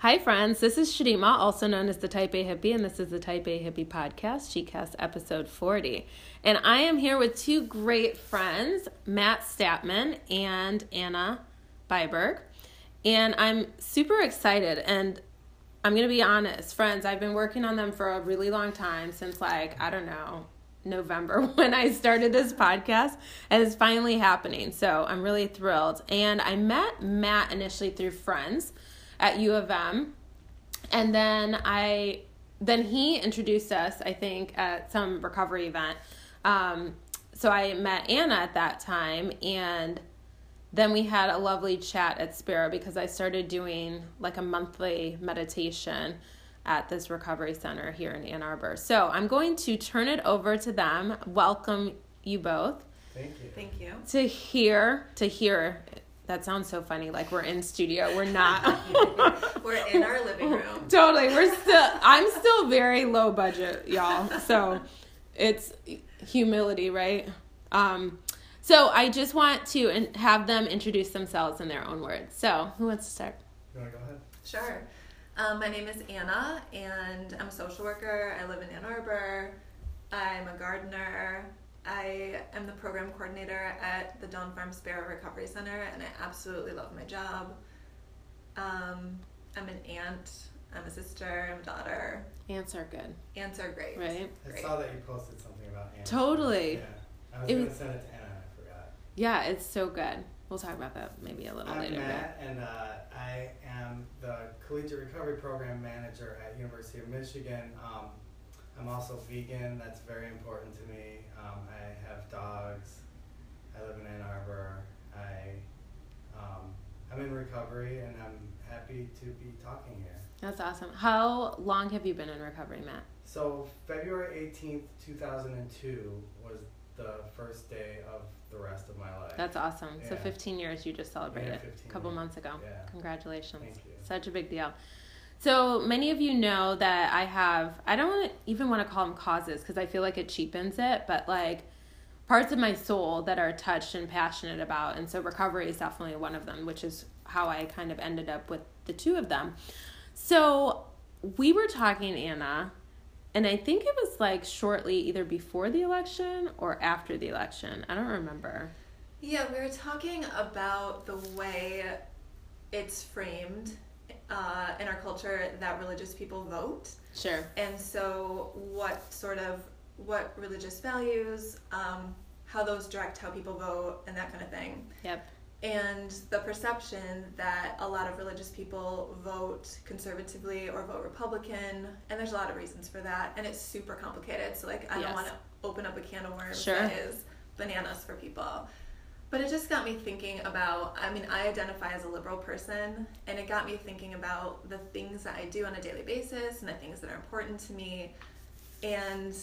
Hi, friends. This is Shadima, also known as the Type A Hippie, and this is the Type A Hippie Podcast, Chicast episode 40. And I am here with two great friends, Matt Statman and Anna Byberg. And I'm super excited. And I'm going to be honest, friends, I've been working on them for a really long time since, like, I don't know, November when I started this podcast, and it's finally happening. So I'm really thrilled. And I met Matt initially through friends at U of M, and then I then he introduced us, I think, at some recovery event. Um, so I met Anna at that time, and then we had a lovely chat at Spera because I started doing like a monthly meditation at this recovery center here in Ann Arbor. So I'm going to turn it over to them. Welcome you both. Thank you. Thank you. To hear, to hear. That sounds so funny. Like we're in studio. We're not. We're in our living room. totally. We're still. I'm still very low budget, y'all. So it's humility, right? Um, so I just want to in- have them introduce themselves in their own words. So who wants to start? You want to go ahead? Sure. Um, my name is Anna, and I'm a social worker. I live in Ann Arbor. I'm a gardener. I am the program coordinator at the Dawn Farm Spera Recovery Center, and I absolutely love my job. Um, I'm an aunt. I'm a sister. I'm a daughter. Ants are good, Aunts are great. right? I Great. saw that you posted something about Anna. Totally. Yeah. I was It going was- to send it to Anna I forgot. Yeah, it's so good. We'll talk about that maybe a little I'm later. but- Matt, and uh, I am the Collegiate Recovery Program Manager at University of Michigan. Um, I'm also vegan. That's very important to me. Um, I have dogs. I live in Ann Arbor. I, um, I'm in recovery, and I'm happy to be talking here. That's awesome. How long have you been in recovery, Matt? So February 18th, 2002 was the first day of the rest of my life. That's awesome. So 15 years you just celebrated Yeah, a couple years. months ago. Yeah. Congratulations. Thank you. Such a big deal. So many of you know that I have, I don't even want to call them causes because I feel like it cheapens it, but like parts of my soul that are touched and passionate about. And so recovery is definitely one of them, which is how I kind of ended up with the two of them. So we were talking, Anna, and I think it was like shortly either before the election or after the election. I don't remember. Yeah, we were talking about the way it's framed uh, in our culture that religious people vote. Sure. and so what sort of what religious values um, how those direct how people vote and that kind of thing Yep. and the perception that a lot of religious people vote conservatively or vote republican and there's a lot of reasons for that and it's super complicated so like i Yes. don't want to open up a can of worms Sure. that is bananas for people but it just got me thinking about i mean i identify as a liberal person and it got me thinking about the things that i do on a daily basis and the things that are important to me and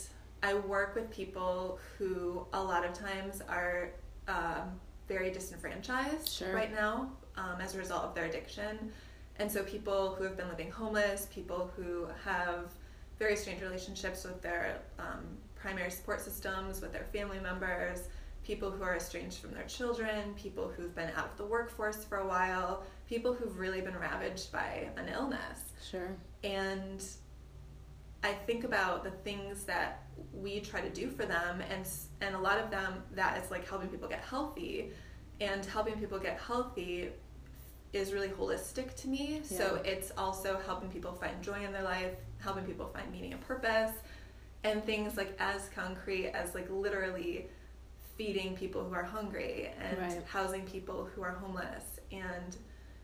i work with people who a lot of times are um, very disenfranchised Sure. right now um, as a result of their addiction and so people who have been living homeless people who have very strange relationships with their um, primary support systems with their family members people who are estranged from their children, people who've been out of the workforce for a while, people who've really been ravaged by an illness. Sure. And I think about the things that we try to do for them, and and a lot of them that is like helping people get healthy, and helping people get healthy is really holistic to me. Yeah. So it's also helping people find joy in their life, helping people find meaning and purpose, and things like as concrete as like literally feeding people who are hungry and Right. housing people who are homeless and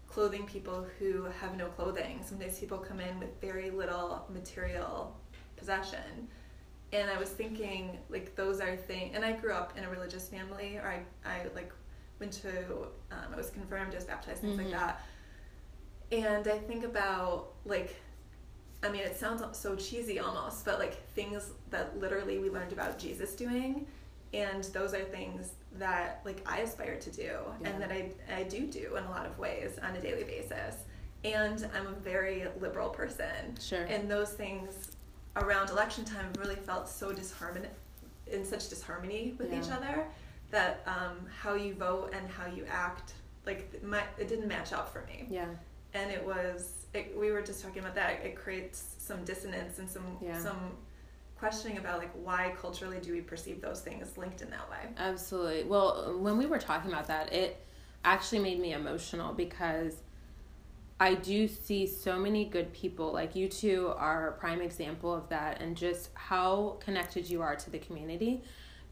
clothing people who have no clothing. Sometimes people come in with very little material possession. And I was thinking, like, those are things, and I grew up in a religious family, or I, I like, went to, um, I was confirmed, I was baptized, things Mhm. like that. And I think about, like, I mean, it sounds so cheesy almost, but like things that literally we learned about Jesus doing, and those are things that like I aspire to do, Yeah. and that I I do do in a lot of ways on a daily basis. And I'm a very liberal person, Sure. and those things around election time really felt so disharmony, in such disharmony with each other, that um, how you vote and how you act, like my, it didn't match up for me yeah. and it was it, we were just talking about that it creates some dissonance and some Yeah. some questioning about like why culturally do we perceive those things linked in that way Absolutely. Well, when we were talking about that, it actually made me emotional because I do see so many good people. Like you two are a prime example of that, and just how connected you are to the community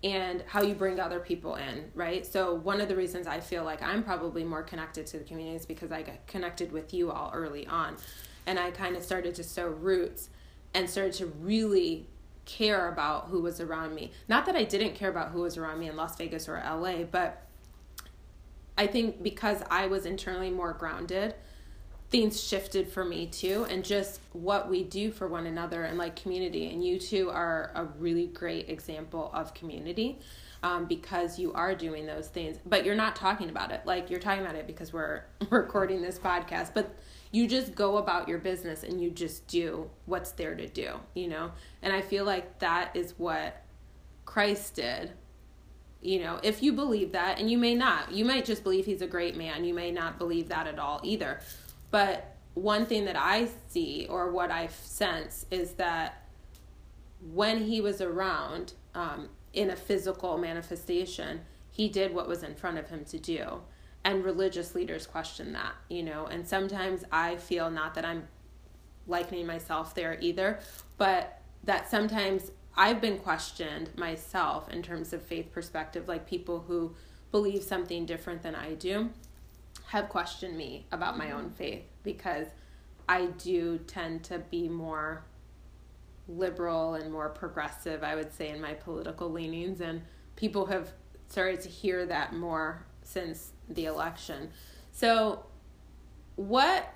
and how you bring other people in, right? So, one of the reasons I feel like I'm probably more connected to the community is because I got connected with you all early on. And I kind of started to sow roots and started to really care about who was around me. Not that I didn't care about who was around me in Las Vegas or LA, but I think because I was internally more grounded, things shifted for me too, and just what we do for one another and like community. And you two are a really great example of community um, because you are doing those things, but you're not talking about it. Like you're talking about it because we're recording this podcast, but you just go about your business and you just do what's there to do, you know? And I feel like that is what Christ did you know if you believe that and you may not you might just believe he's a great man you may not believe that at all either but one thing that i see or what i sense is that when he was around um, in a physical manifestation he did what was in front of him to do. And religious leaders question that you know? And sometimes i feel not that i'm likening myself there either but that sometimes I've been questioned myself in terms of faith perspective, like people who believe something different than I do have questioned me about my mm-hmm. own faith because I do tend to be more liberal and more progressive, I would say, in my political leanings. And people have started to hear that more since the election. So, what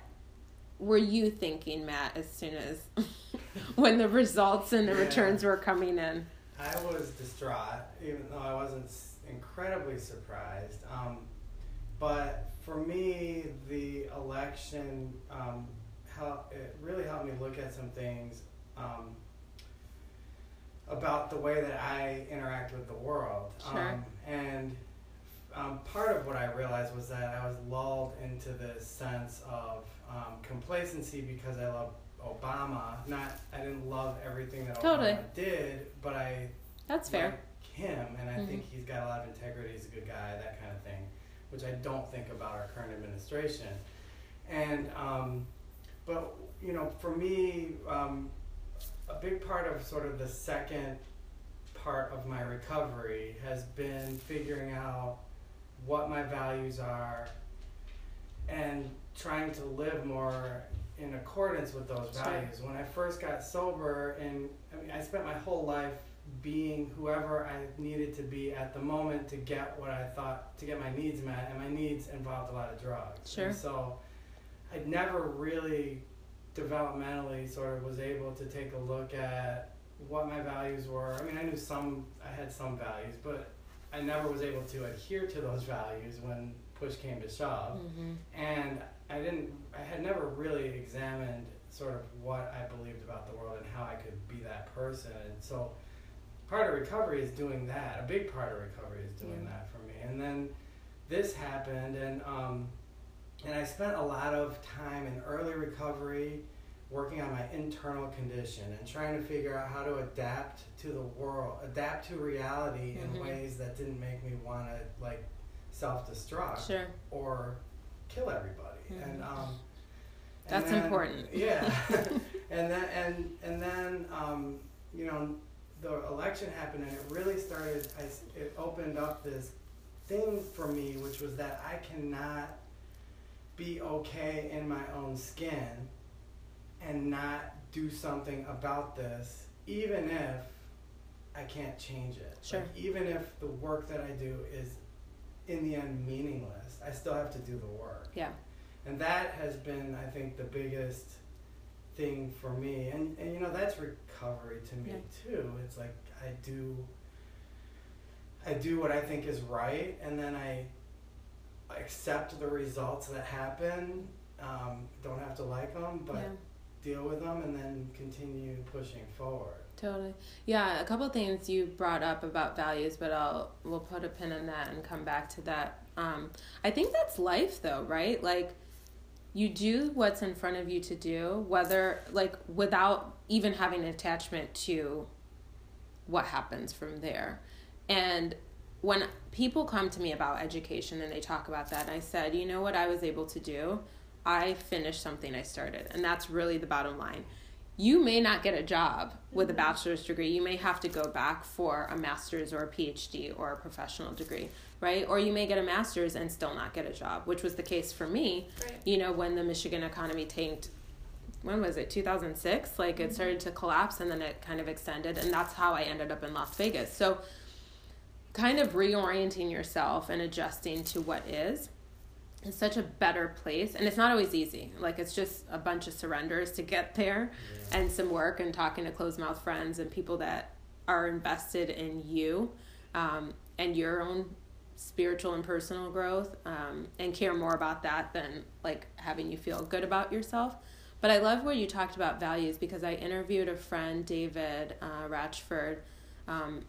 were you thinking, Matt, as soon as when the results and the Yeah. returns were coming in? I was distraught, even though I wasn't incredibly surprised. Um, but for me, the election um, help, it really helped me look at some things um, about the way that I interact with the world. Sure. Um, and um, part of what I realized was that I was lulled into this sense of um, complacency because I love Obama. Not, I didn't love everything that Totally. Obama did, but I That's fair. him, and I think he's got a lot of integrity. He's a good guy, that kind of thing, which I don't think about our current administration. And um, but you know, for me, um, a big part of sort of the second part of my recovery has been figuring out what my values are and trying to live more in accordance with those values. When I first got sober, and I mean, I spent my whole life being whoever I needed to be at the moment to get what I thought to get my needs met, and my needs involved a lot of drugs. Sure. And so I'd never really developmentally sort of was able to take a look at what my values were. I mean, I knew some, I had some values, but I never was able to adhere to those values when push came to shove. Mm-hmm. And I didn't, I had never really examined sort of what I believed about the world and how I could be that person. And so part of recovery is doing that. A big part of recovery is doing Yeah. that for me. And then this happened, and um, and I spent a lot of time in early recovery working on my internal condition and trying to figure out how to adapt to the world, adapt to reality Mhm. in ways that didn't make me want to like self-destruct Sure. or kill everybody. Mhm. And um, and That's then- important. Yeah, and then and and then um, you know the election happened and it really started. I it opened up this thing for me, which was that I cannot be okay in my own skin and not do something about this, even if I can't change it. Sure. Like, even if the work that I do is in the end meaningless, I still have to do the work. Yeah. And that has been, I think, the biggest thing for me. And, and you know, that's recovery to me too. It's like I do I do what I think is right and then I accept the results that happen. Um, don't have to like them, but yeah. deal with them and then continue pushing forward. Totally. Yeah, a couple things you brought up about values, but I'll we'll put a pin in that and come back to that. Um, I think that's life though, right? Like you do what's in front of you to do, whether like without even having an attachment to what happens from there. And when people come to me about education and they talk about that, And I said, you know what I was able to do? I finished something I started. And that's really the bottom line. You may not get a job with a mm-hmm. bachelor's degree. You may have to go back for a master's or a PhD or a professional degree, right? Or you may get a master's and still not get a job, which was the case for me. Right. You know, when the Michigan economy tanked when was it 2006 like it mm-hmm. started to collapse and then it kind of extended and that's how i ended up in las vegas so kind of reorienting yourself and adjusting to what is is such a better place. And it's not always easy. Like it's just a bunch of surrenders to get there yeah. and some work and talking to closed mouth friends and people that are invested in you um, and your own spiritual and personal growth um, and care more about that than like having you feel good about yourself. But i love where you talked about values because i interviewed a friend david uh, ratchford um,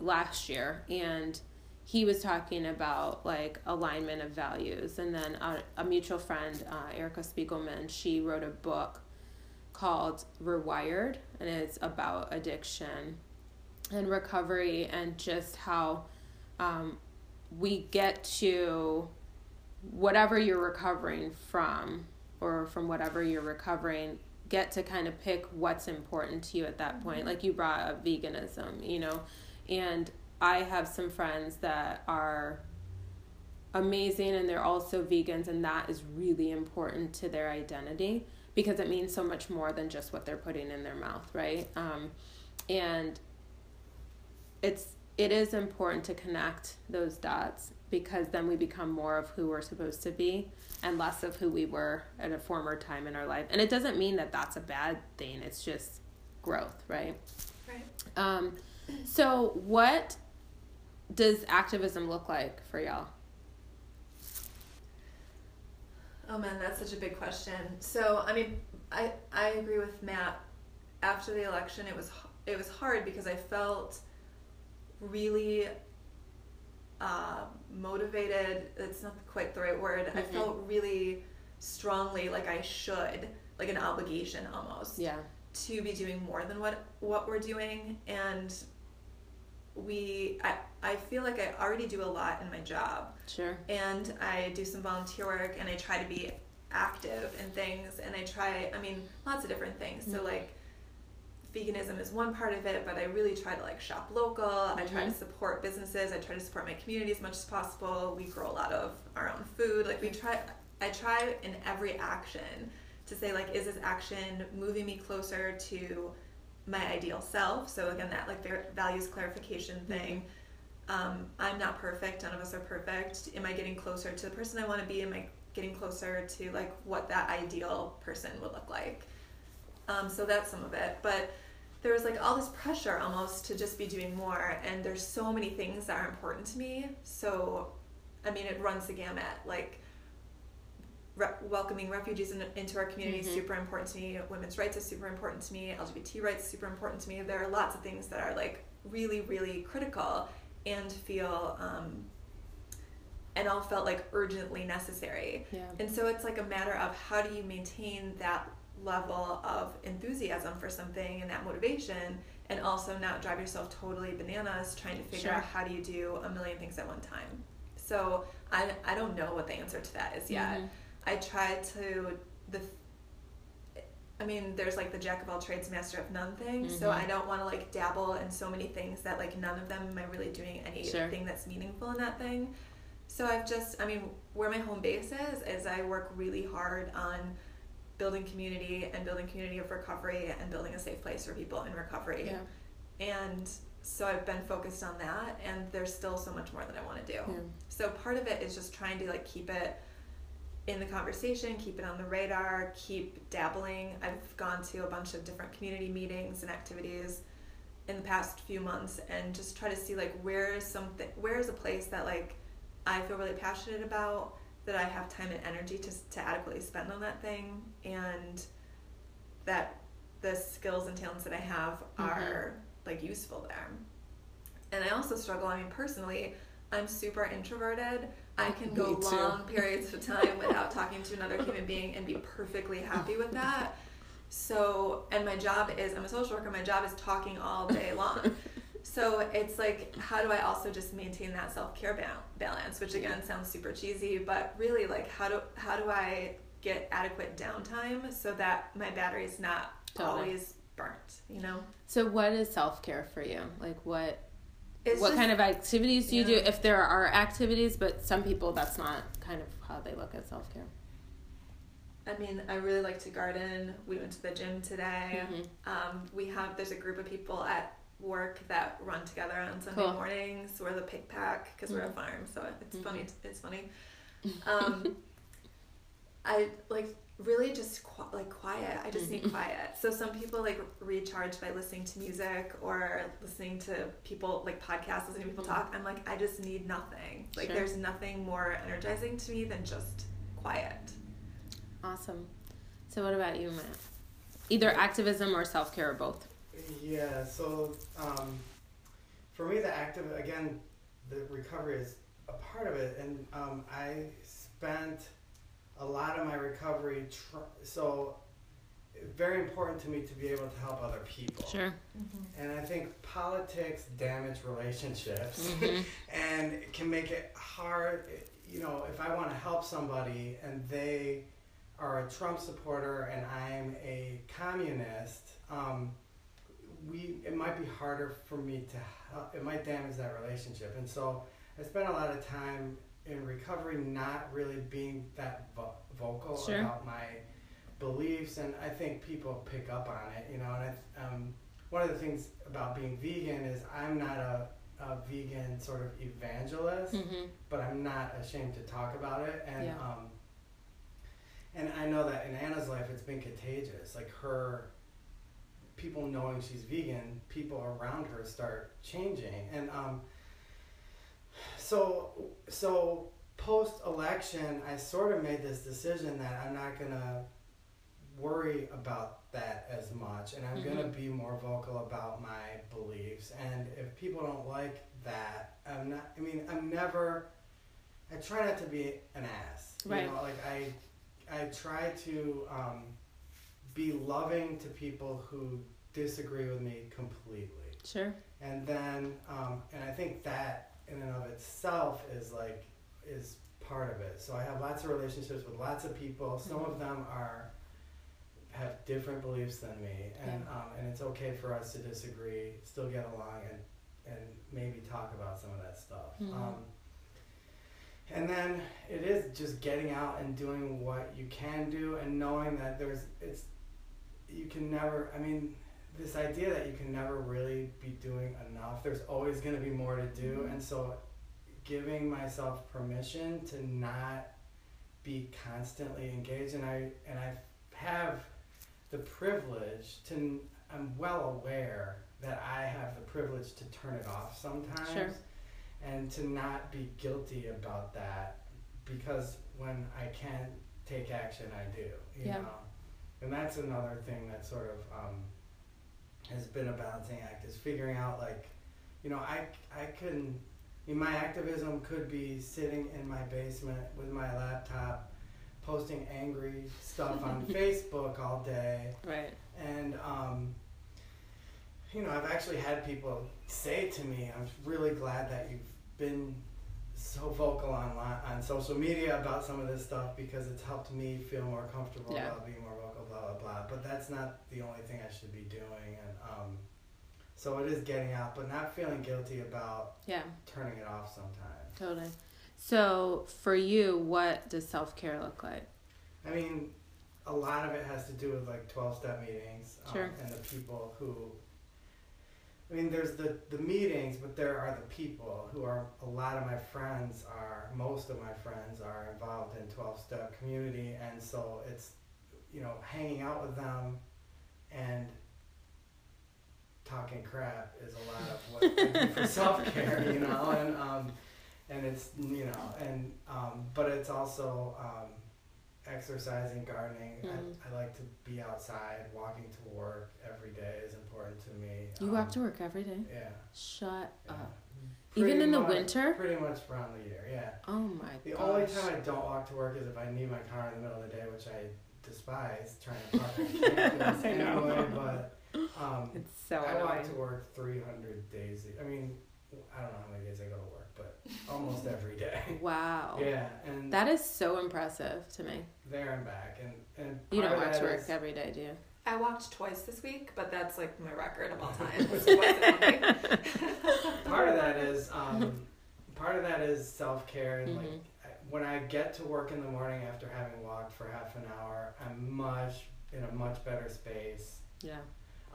last year and he was talking about like alignment of values. And then a, a mutual friend uh, erica spiegelman she wrote a book called rewired and it's about addiction and recovery and just how um, we get to whatever you're recovering from or from whatever you're recovering get to kind of pick what's important to you at that point. Like you brought up veganism you know and I have some friends that are amazing and they're also vegans, and that is really important to their identity because it means so much more than just what they're putting in their mouth, right? Um, and it's it is important to connect those dots because then we become more of who we're supposed to be and less of who we were at a former time in our life. And it doesn't mean that that's a bad thing. It's just growth, right? Right. Um, so, what does activism look like for y'all? Oh man, that's such a big question. So, I mean, I I agree with Matt. After the election, it was it was hard because I felt really uh, motivated. It's not quite the right word. Mm-hmm. I felt really strongly like I should, like an obligation almost. Yeah. To be doing more than what what we're doing, and we I, I feel like I already do a lot in my job. Sure. And I do some volunteer work and I try to be active in things and I try I mean lots of different things. Mm-hmm. So like veganism is one part of it, but I really try to like shop local. Mm-hmm. I try to mm-hmm. support businesses. I try to support my community as much as possible. We grow a lot of our own food. Like we try I try in every action to say like is this action moving me closer to my ideal self. So again, that like values clarification mm-hmm. thing. Um, I'm not perfect. None of us are perfect. Am I getting closer to the person I want to be? Am I getting closer to like what that ideal person would look like? Um, so that's some of it. But there was like all this pressure almost to just be doing more, and there's so many things that are important to me. So, I mean, it runs the gamut. Like re- welcoming refugees in, into our community mm-hmm. is super important to me. Women's rights is super important to me. LGBT rights is super important to me. There are lots of things that are like really, really critical and feel um, and all felt like urgently necessary. Yeah. And so it's like a matter of how do you maintain that level of enthusiasm for something and that motivation and also not drive yourself totally bananas trying to figure sure. out how do you do a million things at one time. So I, I don't know what the answer to that is yet. Mm-hmm. I try to the I mean, there's like the jack of all trades, master of none thing. Mm-hmm. So I don't want to like dabble in so many things that like none of them am I really doing anything sure. that's meaningful in that thing. So I've just, I mean, where my home base is, is I work really hard on building community and building community of recovery and building a safe place for people in recovery. Yeah. And so I've been focused on that, and there's still so much more that I want to do. Yeah. So part of it is just trying to like keep it in the conversation, keep it on the radar, keep dabbling. I've gone to a bunch of different community meetings and activities in the past few months and just try to see like where is something where is a place that like I feel really passionate about that I have time and energy to to adequately spend on that thing and that the skills and talents that I have mm-hmm. are mm-hmm. like useful there. And I also struggle, I mean personally, I'm super introverted I can go long periods of time without talking to another human being and be perfectly happy with that. So, and my job is I'm a social worker. My job is talking all day long. So it's like, how do I also just maintain that self care ba- balance? Which again sounds super cheesy, but really, like, how do how do I get adequate downtime so that my battery's not Totally. always burnt? You know, So, what is self care for you? Like, what it's what just- kind of activities do you do? If there are activities, but some people that's not kind of how they look at self care. I mean, I really like to garden. We went to the gym today. Mhm. Um, we have there's a group of people at work that run together on Sunday Cool. mornings. We're the pick pack because we're a Mhm. farm, so it's Mhm. funny. It's funny. Um, I like really just qu- like quiet. I just need Mhm. quiet. So some people like recharge by listening to music or listening to people like podcasts, listening to people Mhm. talk. I'm like I just need nothing. Like Sure. there's nothing more energizing to me than just quiet. Awesome. So, what about you, Matt? Either activism or self care or both. Yeah, so um, for me, the active, again, the recovery is a part of it. And um, I spent a lot of my recovery, tr- so very important to me to be able to help other people. Sure. And I think politics damage relationships Mhm. and can make it hard. You know, if I want to help somebody and they are a Trump supporter and I'm a communist, um, we it might be harder for me to help. It might damage that relationship. And so I spent a lot of time in recovery not really being that vo- vocal Sure. about my beliefs, and I think people pick up on it. You know, and I, um, one of the things about being vegan is I'm not a, a vegan sort of evangelist, Mm-hmm. but I'm not ashamed to talk about it. And Yeah. um, and I know that in Anna's life, it's been contagious. Like her, people knowing she's vegan, people around her start changing, and um, so so post election, I sort of made this decision that I'm not gonna worry about that as much, and I'm gonna Mhm. be more vocal about my beliefs. And if people don't like that, I'm not. I mean, I'm never. I try not to be an ass. You Right. know, like I, I try to um, be loving to people who disagree with me completely Sure. and then um, and I think that in and of itself is like is part of it. So I have lots of relationships with lots of people. Some Mhm. of them are have different beliefs than me, and um, and it's okay for us to disagree, still get along, and and maybe talk about some of that stuff. Mhm. Um, and then it is just getting out and doing what you can do, and knowing that there's it's you can never. I mean, this idea that you can never really be doing enough. There's always going to be more to do, and so giving myself permission to not be constantly engaged, and I and I have the privilege to. I'm well aware that I have the privilege to turn it off sometimes, Sure. and to not be guilty about that, because when I can't take action, I do. You Yeah. know, and that's another thing that sort of um, has been a balancing act is figuring out like, you know, I I couldn't. Mean, my activism could be sitting in my basement with my laptop, posting angry stuff on Facebook all day, Right. and um, you know, I've actually had people say to me, "I'm really glad that you've been so vocal online on social media about some of this stuff because it's helped me feel more comfortable Yeah. about being more vocal." Blah blah blah. But that's not the only thing I should be doing, and um, so it is getting out, but not feeling guilty about Yeah. turning it off sometimes. Totally. So, for you, what does self care look like? I mean, a lot of it has to do with like twelve step meetings um, Sure. and the people who. I mean, there's the the meetings, but there are the people who are. A lot of my friends are. Most of my friends are involved in twelve step community, and so it's, you know, hanging out with them, and. Talking crap is a lot of what I do for self care, you know, and um, and it's you know, and um, but it's also um, exercising, gardening. Mhm. I, I like to be outside. Walking to work every day is important to me. You Um, walk to work every day. Yeah. Shut yeah. up. Even Pretty in the winter? Pretty much around the year, yeah. Oh my god. The gosh. only time I don't walk to work is if I need my car in the middle of the day, which I despise trying to park. I can't do this I know. anyway, but um, It's so I walk annoying. to work 300 days. I mean, I don't know how many days I go to work, but almost every day. Wow. Yeah, and That is so impressive to me. there and back, and and You part don't of walk to that work is- every day, do you? I walked twice this week, but that's like my record of all time. was twice a week. part of that is um, part of that is self care and like Mhm. I- when I get to work in the morning after having walked for half an hour, I'm much in a much better space. Yeah.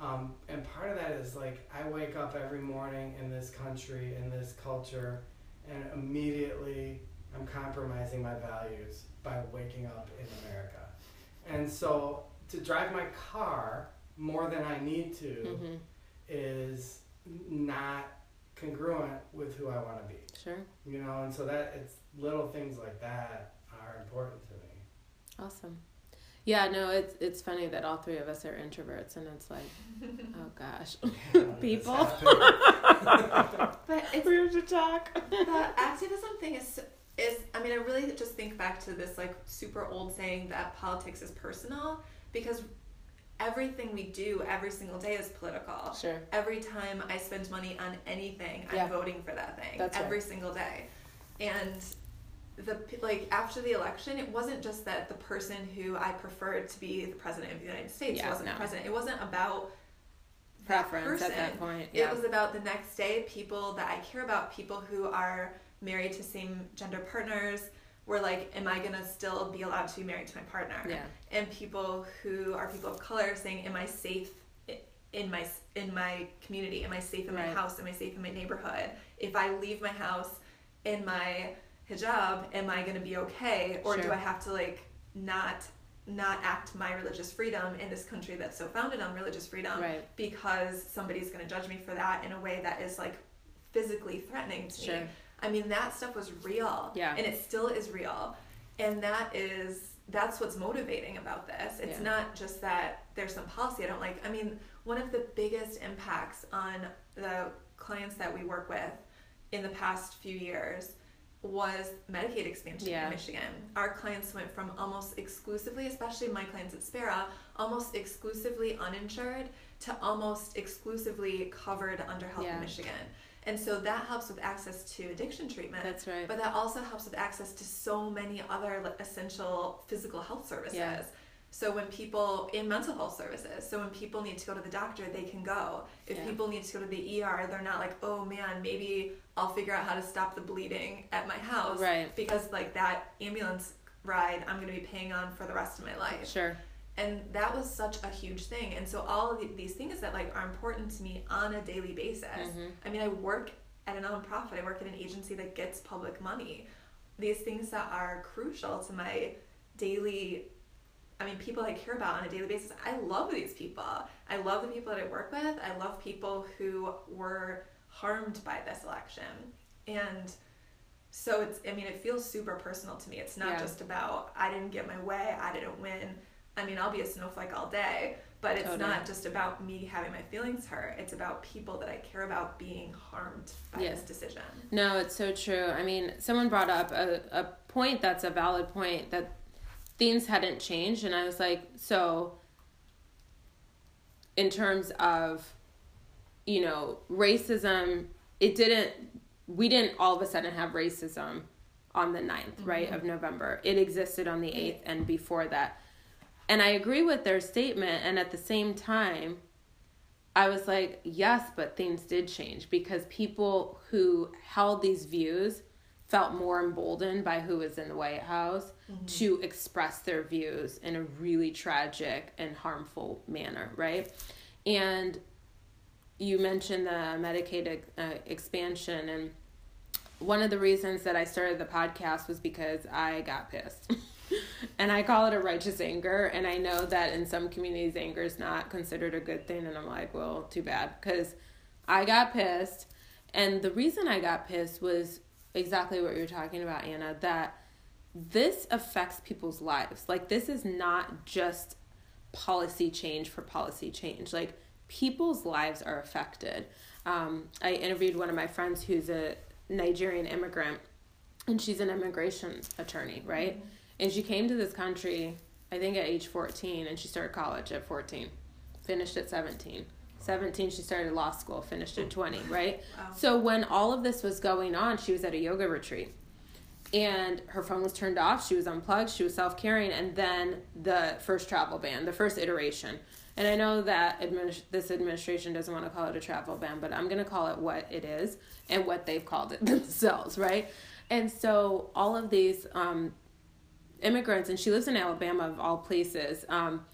Um, and part of that is like I wake up every morning in this country, in this culture, and immediately I'm compromising my values by waking up in America. And so to drive my car more than I need to hmm is not congruent with who I want to be. Sure. You know, and so that it's little things like that are important to me. Awesome. Yeah, no, it's it's funny that all three of us are introverts, and it's like, oh gosh, People. But it's we have to talk. the activism thing is is I mean I really just think back to this like super old saying that politics is personal because everything we do every single day is political. Sure. Every time I spend money on anything, Yeah. I'm voting for that thing That's every right. single day. And the like after the election, it wasn't just that the person who I preferred to be the president of the United States Yeah, wasn't no. president. It wasn't about that Preference person. at that point. It was about the next day, people that I care about, people who are married to same gender partners, were like, Am I gonna still be allowed to be married to my partner? Yeah. And people who are people of color saying, Am I safe in my in my community? Am I safe in my Right. house? Am I safe in my neighborhood? If I leave my house in my hijab, am I gonna be okay? Or do I have to like not not act my religious freedom in this country that's so founded on religious freedom Right. because somebody's going to judge me for that in a way that is like physically threatening to Sure. me. I mean, that stuff was real. Yeah. And it still is real. And that is, that's what's motivating about this. It's Yeah. not just that there's some policy I don't like. I mean, one of the biggest impacts on the clients that we work with in the past few years was Medicaid expansion Yeah. in Michigan. Our clients went from almost exclusively, especially my clients at Spera, almost exclusively uninsured to almost exclusively covered under Healthy Yeah. in Michigan. And so that helps with access to addiction treatment. That's right. But that also helps with access to so many other essential physical health services. Yeah. So when people in mental health services, so when people need to go to the doctor, they can go. If Yeah. people need to go to the ER, they're not like, oh man, maybe I'll figure out how to stop the bleeding at my house. Right. Because like that ambulance ride, I'm going to be paying on for the rest of my life Sure. and that was such a huge thing and so all of the- these things that like are important to me on a daily basis Mhm. i mean i work at a nonprofit i work at an agency that gets public money these things that are crucial to my daily i mean people i care about on a daily basis i love these people i love the people that i work with i love people who were harmed by this election. And so it's i mean it feels super personal to me. It's not Yeah. just about i didn't get my way i didn't win. I mean i'll be a snowflake all day but it's Totally. not just about me having my feelings hurt. It's about people that i care about being harmed by this decision. No, it's so true. I mean, someone brought up a, a point that's a valid point that things hadn't changed, and I was like, so in terms of, you know, racism, it didn't, we didn't all of a sudden have racism on the 9th, mm-hmm. right, of November. It existed on the 8th and before that. And I agree with their statement, and at the same time, I was like, yes, but things did change because people who held these views felt more emboldened by who was in the White House mm-hmm. to express their views in a really tragic and harmful manner, right? And you mentioned the Medicaid uh, expansion, and one of the reasons that I started the podcast was because I got pissed. and I call it a righteous anger. And I know that in some communities, anger is not considered a good thing. And I'm like, well, too bad. Because I got pissed. And the reason I got pissed was exactly what you're talking about, Anna, that this affects people's lives. Like, this is not just policy change for policy change. Like, people's lives are affected. Um, I interviewed one of my friends who's a Nigerian immigrant, and she's an immigration attorney, right? Mm-hmm. And she came to this country, I think, at age 14, and she started college at 14, finished at 17. 17 she started law school finished at 20 right wow. so when all of this was going on she was at a yoga retreat and her phone was turned off she was unplugged she was self-caring and then the first travel ban the first iteration and i know that administ- this administration doesn't want to call it a travel ban but i'm going to call it what it is and what they've called it themselves right? And so all of these um, immigrants and she lives in alabama of all places um,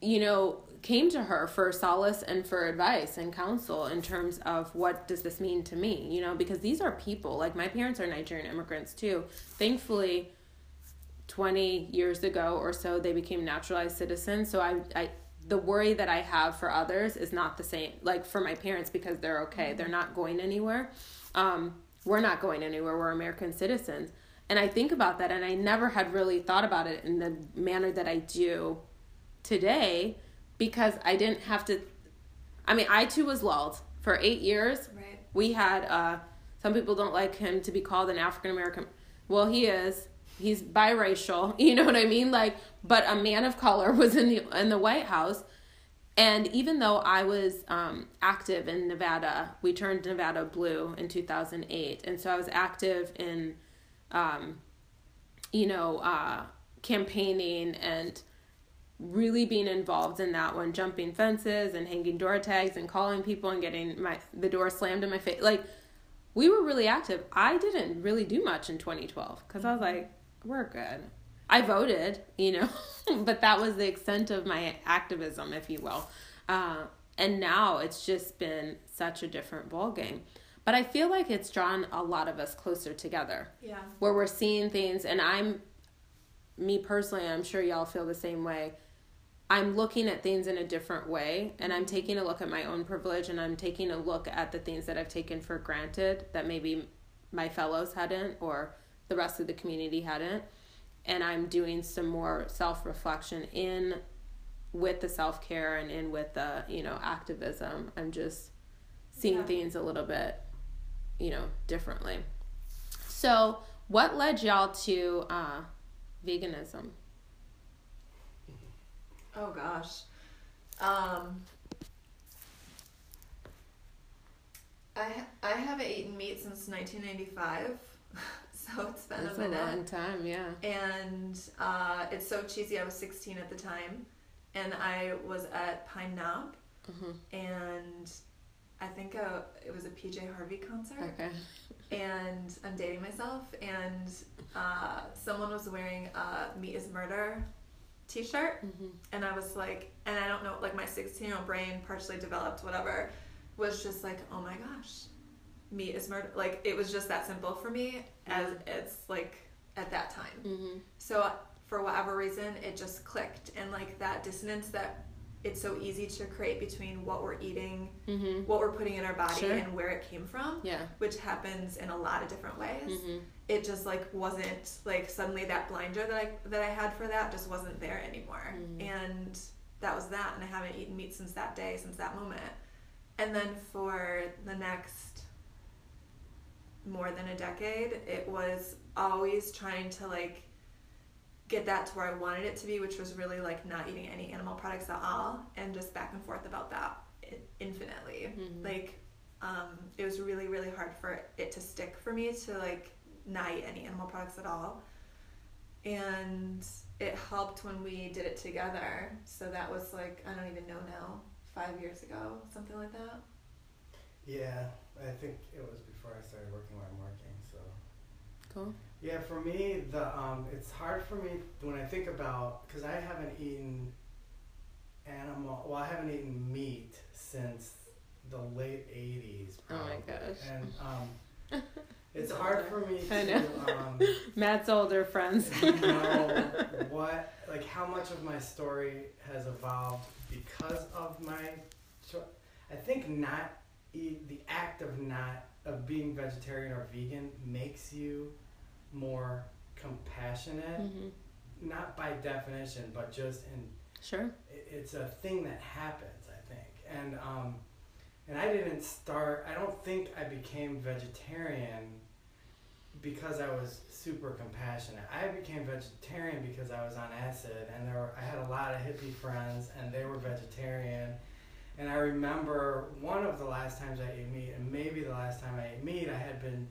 you know came to her for solace and for advice and counsel in terms of what does this mean to me you know? Because these are people like my parents are nigerian immigrants too. Thankfully 20 years ago or so they became naturalized citizens so i i the worry that i have for others is not the same like for my parents because they're okay they're not going anywhere um, we're not going anywhere we're american citizens and i think about that and i never had really thought about it in the manner that i do today because I didn't have to. I mean, I too was lulled for eight years. Right. We had. Uh, some people don't like him to be called an African American. Well, he is. He's biracial. You know what I mean? Like, but a man of color was in the in the White House. And even though I was um, active in Nevada, we turned Nevada blue in 2008. And so I was active in, um, you know, uh, campaigning and really being involved in that one jumping fences and hanging door tags and calling people and getting my the door slammed in my face like we were really active i didn't really do much in 2012 because i was like we're good. I voted you know but that was the extent of my activism if you will. Uh, and now it's just been such a different ball game but i feel like it's drawn a lot of us closer together. Yeah. Where we're seeing things and i'm me personally i'm sure y'all feel the same way. I'm looking at things in a different way and I'm taking a look at my own privilege and I'm taking a look at the things that I've taken for granted that maybe my fellows hadn't or the rest of the community hadn't and I'm doing some more self-reflection in with the self-care and in with the, you know, activism. I'm just seeing yeah. things a little bit, you know, differently. So, what led y'all to uh, veganism? Oh gosh. Um, I I haven't eaten meat since 1995, so it's been That's a minute. a long time, yeah. And uh, it's so cheesy. I was 16 at the time, and I was at Pine Knob, mm-hmm. and I think uh, it was a PJ Harvey concert. Okay. And I'm dating myself, and uh, someone was wearing a "Meat Is Murder" t-shirt mm-hmm. and i was like and i don't know like my 16 year old brain partially developed whatever was just like oh my gosh meat is murder like it was just that simple for me as it's like at that time mm-hmm. so for whatever reason it just clicked and like that dissonance that it's so easy to create between what we're eating, mm-hmm. what we're putting in our body, sure. and where it came from. Yeah. Which happens in a lot of different ways. Mm-hmm. It just like wasn't like suddenly that blinder that I that I had for that just wasn't there anymore, mm-hmm. and that was that. And I haven't eaten meat since that day, since that moment. And then for the next more than a decade, it was always trying to like get that to where I wanted it to be, which was really like not eating any animal products at all, and just back and forth about that infinitely. Mm-hmm. Like, um, it was really really hard for it to stick for me to like not eat any animal products at all, and it helped when we did it together. So that was like I don't even know now, five years ago, something like that. Yeah, I think it was before I started working where I'm working. So. Cool. Yeah, for me, the um, it's hard for me when I think about because I haven't eaten animal. Well, I haven't eaten meat since the late '80s. Probably. Oh my gosh! And um, it's hard for me to. know. Um, Matt's older friends. know what, like, how much of my story has evolved because of my. I think not eat the act of not of being vegetarian or vegan makes you more compassionate, mm-hmm. not by definition, but just in sure. It's a thing that happens, I think, and um, and I didn't start. I don't think I became vegetarian because I was super compassionate. I became vegetarian because I was on acid, and there were, I had a lot of hippie friends, and they were vegetarian. And I remember one of the last times I ate meat, and maybe the last time I ate meat, I had been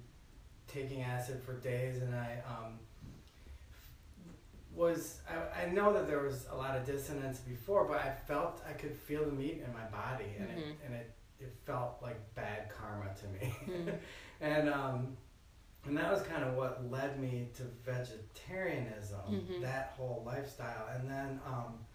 taking acid for days, and I um, was I, I know that there was a lot of dissonance before, but I felt I could feel the meat in my body, and it Mhm. and it, it felt like bad karma to me, Mm. and um, and that was kind of what led me to vegetarianism, Mhm. that whole lifestyle, and then um, it,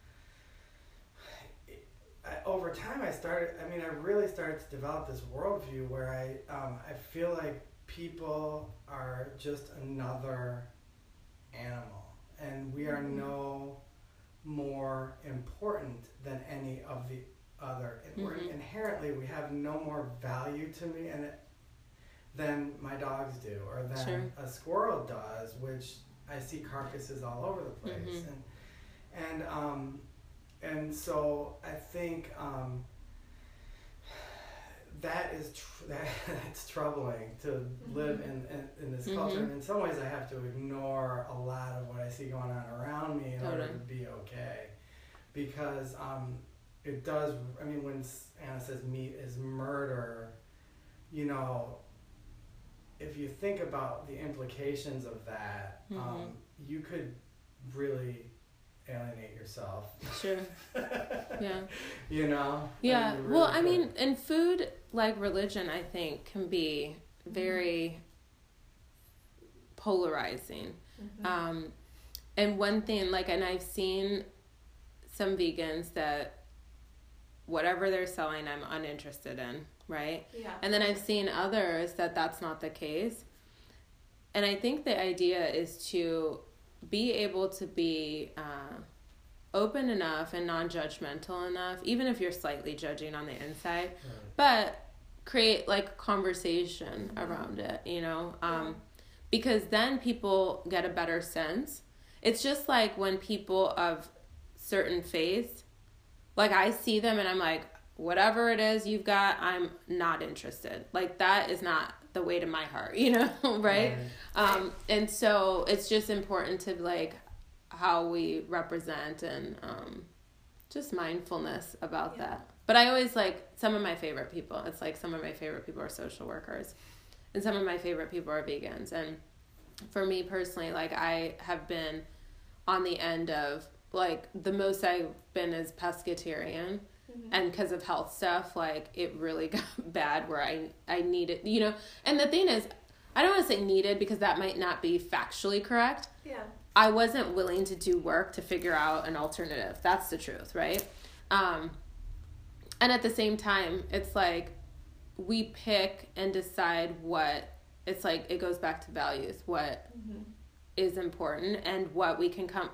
I, over time I started. I mean, I really started to develop this worldview where I um, I feel like people are just another animal, and we are Mhm. no more important than any of the other. We're Mhm. inherently we have no more value to me, and it, than my dogs do, or than Sure. a squirrel does, which I see carcasses all over the place, Mhm. and and um, and so I think um, that is tr- that that's troubling to live in, in, in this culture. Mhm. And in some ways, I have to ignore a lot of what I see going on around me in order Totally. to be okay, because um, it does. I mean, when Anna says meat is murder, you know, if you think about the implications of that, Mhm. um, you could really alienate yourself. Sure. Yeah. You know. Yeah. you well, really I mean, and food, like religion, I think can be very polarizing. Mhm. Um, and one thing, like, and I've seen some vegans that whatever they're selling, I'm uninterested in, right? yeah. And then I've seen others that that's not the case. And I think the idea is to be able to be uh, open enough and non judgmental enough, even if you're slightly judging on the inside, Right. but create like conversation around it, you know? Um, because then people get a better sense. It's just like when people of certain faiths, like I see them and I'm like, whatever it is you've got, I'm not interested. Like that is not the way to my heart, you know, right? Um, and so it's just important to like how we represent and um, just mindfulness about Yeah. that. But I always like some of my favorite people. It's like some of my favorite people are social workers, and some of my favorite people are vegans. And for me personally, like I have been on the end of like the most I've been is pescatarian Mhm. and because of health stuff like it really got bad where i i needed you know and the thing is i don't want to say needed because that might not be factually correct yeah. i wasn't willing to do work to figure out an alternative that's the truth right um and at the same time it's like we pick and decide what it's like it goes back to values what Mhm. is important and what we can come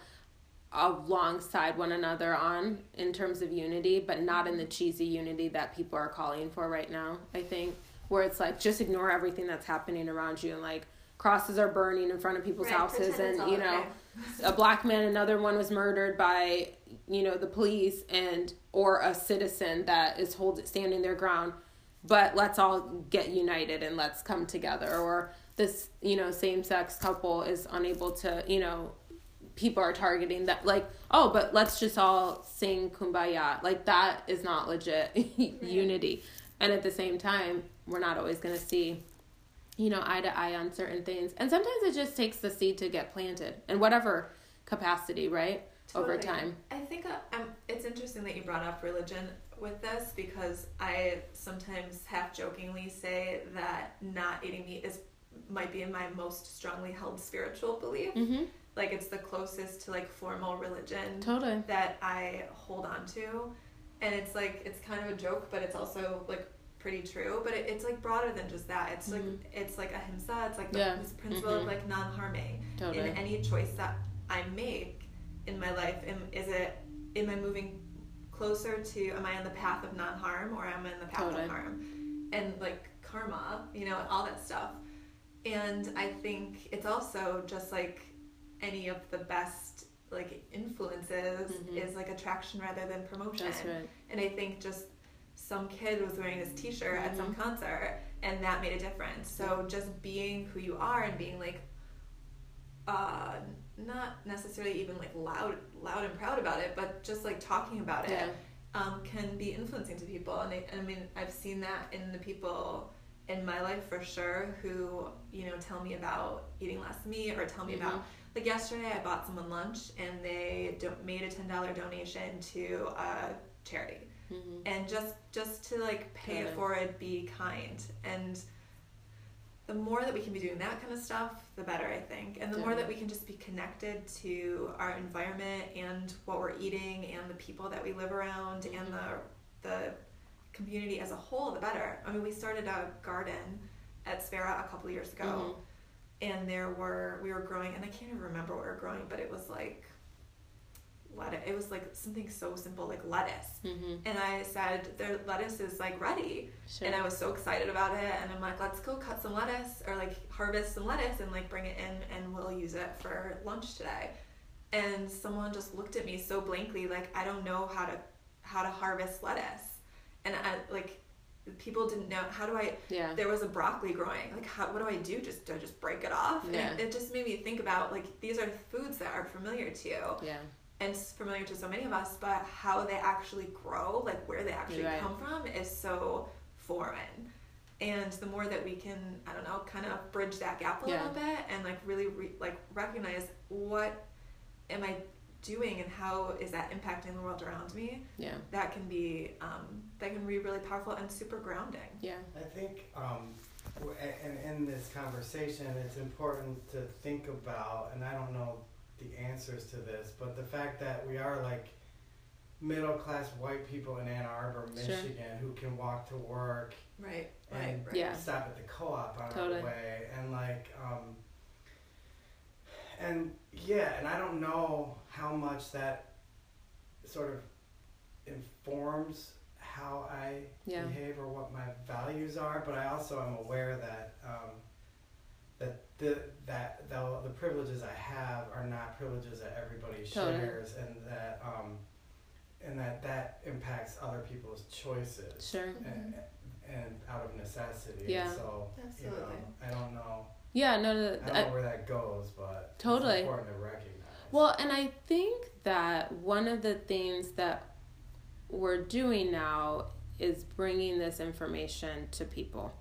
alongside one another on in terms of unity, but not in the cheesy unity that people are calling for right now, I think, where it's like just ignore everything that's happening around you and like crosses are burning in front of people's Right, houses and you know a black man another one was murdered by you know the police and or a citizen that is hold standing their ground but let's all get united and let's come together or this you know same sex couple is unable to you know people are targeting that like oh but let's just all sing kumbaya. Like that is not legit unity. And at the same time we're not always going to see you know eye to eye on certain things. And sometimes it just takes the seed to get planted in whatever capacity right? Over time. I think uh, um, it's interesting that you brought up religion with this because I sometimes half jokingly say that not eating meat is might be in my most strongly held spiritual belief. mm-hmm Like it's the closest to like formal religion totally that I hold on to, and it's like it's kind of a joke, but it's also like pretty true. But it, it's like broader than just that. It's like Mhm. it's like ahimsa. It's like the, Yeah. this principle Mhm. of like non-harming totally in any choice that I make in my life. Am, is it am I moving closer to am I on the path of non-harm or am I on the path Totally. of harm? And like karma, you know, all that stuff. And I think it's also just like any of the best like influences Mhm. is like attraction rather than promotion. that's right. And I think just some kid was wearing this t-shirt at some concert and that made a difference. So just being who you are and being like uh not necessarily even like loud loud and proud about it but just like talking about it um, can be influencing to people. And I, I mean i've seen that in the people in my life for sure who you know tell me about eating less meat or tell me about like yesterday i bought someone lunch and they do- made a $10 donation to a charity. Mhm. and just just to like pay Got it forward be kind. And the more that we can be doing that kind of stuff the better i think. And the more that we can just be connected to our environment and what we're eating and the people that we live around and the the community as a whole the better. I mean we started a garden at Spera a couple years ago and there were we were growing and i can't even remember what we were growing but it was like lettuce it was like something so simple like lettuce Mhm. and I said, "The lettuce is like ready," Sure. and I was so excited about it. And I'm like, "Let's go cut some lettuce or like harvest some lettuce and like bring it in, and we'll use it for lunch today." And someone just looked at me so blankly, like I don't know how to how to harvest lettuce, and I like people didn't know how do I. yeah. There was a broccoli growing. Like, how what do I do? Just do I just break it off? Yeah. And it just made me think about like these are foods that are familiar to you Yeah. and familiar to so many of us, but how they actually grow, like where they actually Right. come from, is so foreign. And the more that we can, I don't know, kind of bridge that gap a Yeah. little bit, and like really re- like recognize what am I doing and how is that impacting the world around me, Yeah. that can be um, that can be really powerful and super grounding. Yeah. I think, um, w- a- and in this conversation, it's important to think about, and I don't know the answers to this, but the fact that we are like middle class white people in Ann Arbor, Sure. Michigan, who can walk to work Right. and Right. Right. Yeah. stop at the co-op on Totally. our way, and like, um, and yeah, and I don't know how much that sort of informs how I Yeah. behave or what my values are, but I also am aware that um, that the that the, the privileges I have are not privileges that everybody Totally. shares, and that um, and that that impacts other people's choices Sure. and, and out of necessity. Yeah. And so Absolutely. you know, I don't know. Yeah. No. no I don't I- know where that goes, but Totally. it's important to recognize. Well, and I think that one of the things that we're doing now is bringing this information to people.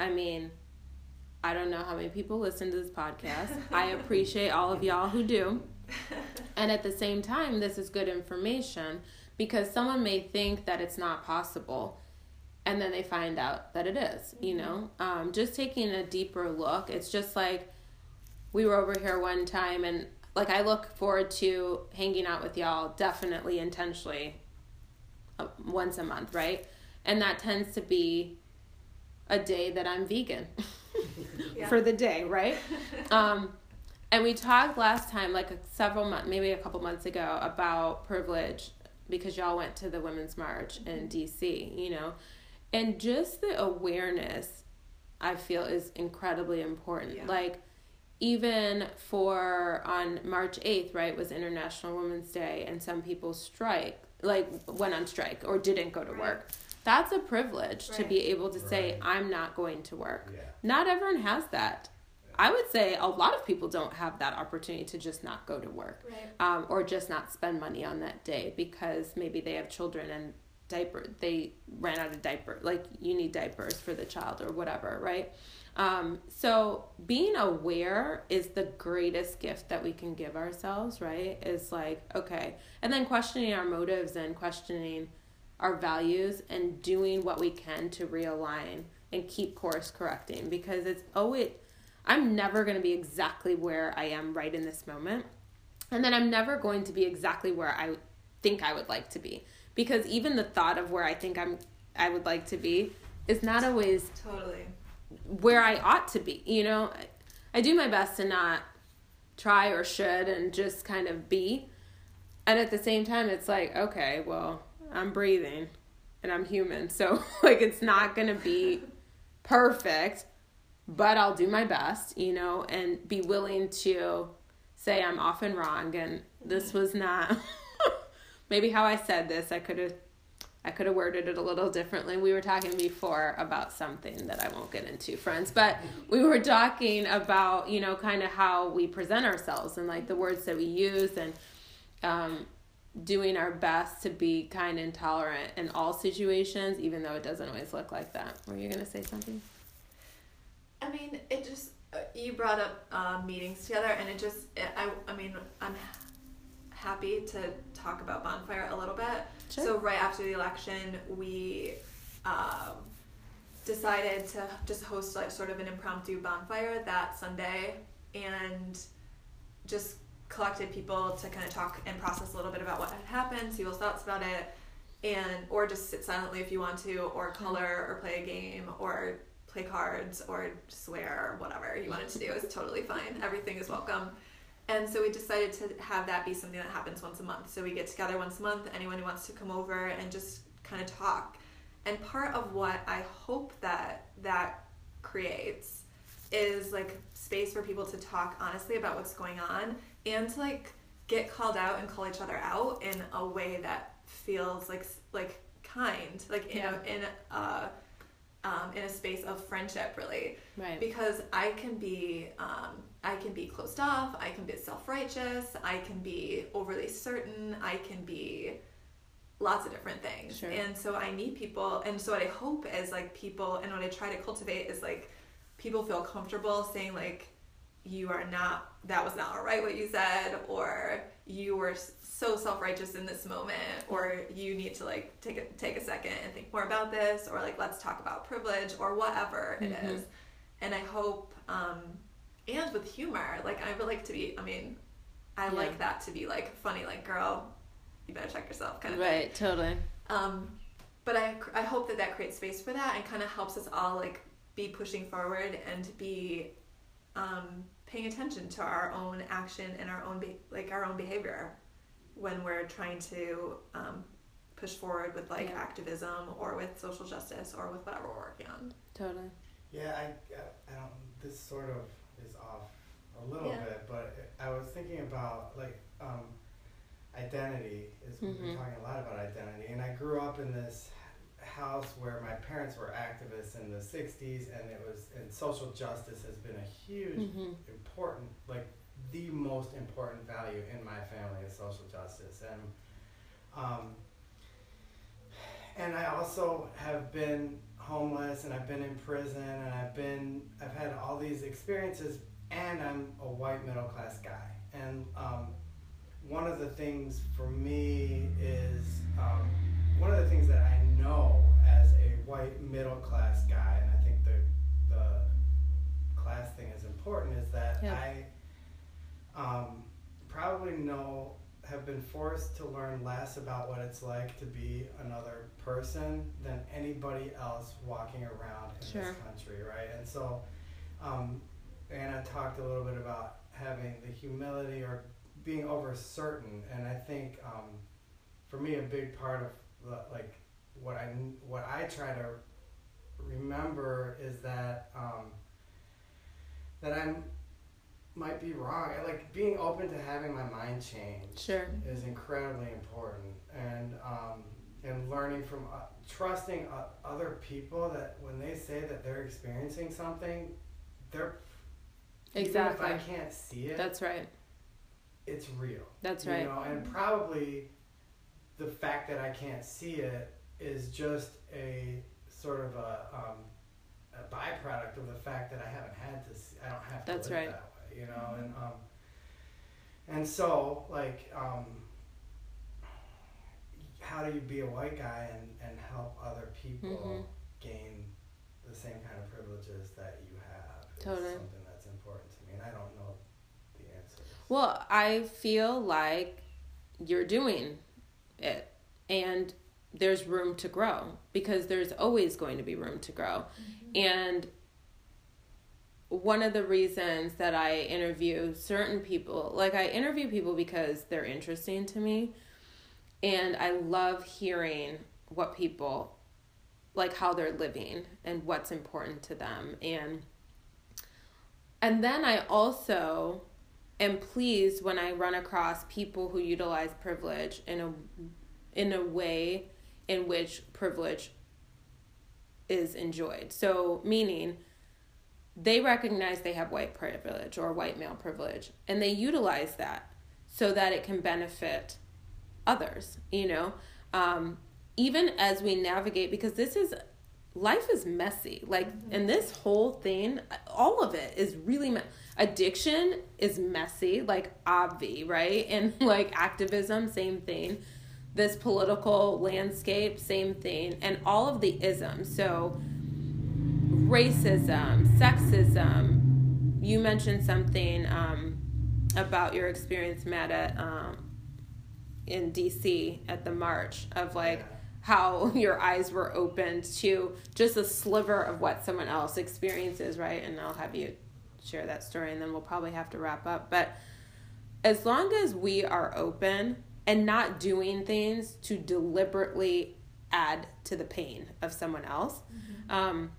I mean, I don't know how many people listen to this podcast. I appreciate all of y'all who do. And at the same time, this is good information because someone may think that it's not possible and then they find out that it is, you know? Um, just taking a deeper look, it's just like we were over here one time and like I look forward to hanging out with y'all definitely intentionally uh, once a month, right? And that tends to be a day that I'm vegan Yeah. for the day, right? um, and we talked last time, like several months, maybe a couple months ago, about privilege because y'all went to the Women's March in DC, you know, and just the awareness I feel is incredibly important. Yeah. Like, even for on March 8th, right, was International Women's Day, and some people strike, like went on strike or didn't go to Right. work. That's a privilege to be able to say, I'm not going to work. yeah. Not everyone has that. I would say a lot of people don't have that opportunity to just not go to work Right. um, or just not spend money on that day because maybe they have children and diaper they ran out of diaper like you need diapers for the child or whatever right? Um, so being aware is the greatest gift that we can give ourselves right? Is like okay and then questioning our motives and questioning our values and doing what we can to realign and keep course correcting because it's always i'm never going to be exactly where i am right in this moment. And then I'm never going to be exactly where I think I would like to be because even the thought of where I think I'm I would like to be is not always Totally. where I ought to be. You know, I, I do my best to not try or should and just kind of be. And at the same time, it's like, okay, well, I'm breathing and I'm human. So, like, it's not going to be perfect, but I'll do my best, you know, and be willing to say I'm often wrong and this was not maybe how I said this. I could have I could have worded it a little differently. We were talking before about something that I won't get into, friends, but we were talking about, you know, kind of how we present ourselves and like the words that we use and um, doing our best to be kind and tolerant in all situations, even though it doesn't always look like that. Were you going to say something? I mean, it just, uh, you brought up uh, meetings together, and it just, I, I mean, I'm happy to talk about bonfire a little bit. Sure. So right after the election, we um, decided to just host like sort of an impromptu bonfire that Sunday, and just collected people to kind of talk and process a little bit about what had happened, see people's thoughts about it, and or just sit silently if you want to, or color, or play a game, or play cards, or swear, or whatever you wanted to do is totally fine. Everything is welcome. And so we decided to have that be something that happens once a month. So we get together once a month, anyone who wants to come over and just kind of talk. And part of what I hope that that creates is like space for people to talk honestly about what's going on and to like get called out and call each other out in a way that feels like like kind, like in Yeah. a, in a, um, in a space of friendship, really Right. because I can be um, I can be closed off, I can be self-righteous, I can be overly certain, I can be lots of different things. Sure. And so I need people and so what I hope is like people and what I try to cultivate is like people feel comfortable saying like you are not that was not all right what you said or you were so self-righteous in this moment or you need to like take a take a second and think more about this or like let's talk about privilege or whatever it Mhm. is and i hope um and with humor like i would like to be i mean i Yeah. like that to be like funny like girl you better check yourself kind of thing. Right, totally. Um, but I, I hope that that creates space for that and kind of helps us all like be pushing forward and be um, paying attention to our own action and our own be- like our own behavior when we're trying to um, push forward with like Yeah. activism or with social justice or with whatever we're working on. Totally. Yeah, I, I, I don't. This sort of is off a little Yeah. bit, but I was thinking about like um, identity. Is we've been talking a lot about identity, and I grew up in this house where my parents were activists in the '60s, and it was and social justice has been a huge hmm important, like the most important value in my family is social justice, and um, and I also have been homeless, and I've been in prison, and I've been, I've had all these experiences, and I'm a white middle class guy, and um, one of the things for me is um, one of the things that I know as a white middle class guy, and I think the the class thing is important, is that Yeah. I um, probably know have been forced to learn less about what it's like to be another person than anybody else walking around in Sure. this country, right? And so, um, Anna talked a little bit about having the humility or being over certain, and I think um, for me a big part of the, like what I what I try to remember is that um, that I'm might be wrong. I Like being open to having my mind change Sure. is incredibly important, and um, and learning from uh, trusting uh, other people that when they say that they're experiencing something, they're Exactly. Even if I can't see it, That's right. it's real. That's right. you know, and probably the fact that I can't see it is just a sort of a um, a byproduct of the fact that I haven't had to. See, I don't have to That's live right. that way, you know, and um, and so like um, how do you be a white guy and and help other people Mhm. gain the same kind of privileges that you have? Totally. something that's important to me, and I don't know the answer. Well, I feel like you're doing it and there's room to grow because there's always going to be room to grow. Mm-hmm. And one of the reasons that I interview certain people, like I interview people because they're interesting to me and I love hearing what people like how they're living and what's important to them and and then I also am pleased when I run across people who utilize privilege in a in a way in which privilege is enjoyed. So, meaning they recognize they have white privilege or white male privilege and they utilize that so that it can benefit others, you know? Um, even as we navigate, because this is life is messy. Like, and this whole thing, all of it is really me- addiction is messy, like obvi, right? And like activism, same thing. This political landscape, same thing, and all of the isms. So, racism, sexism. You mentioned something um, about your experience, Matt, at, um, in DC at the march of like. How your eyes were opened to just a sliver of what someone else experiences, right? And I'll have you share that story and then we'll probably have to wrap up. But as long as we are open and not doing things to deliberately add to the pain of someone else, um,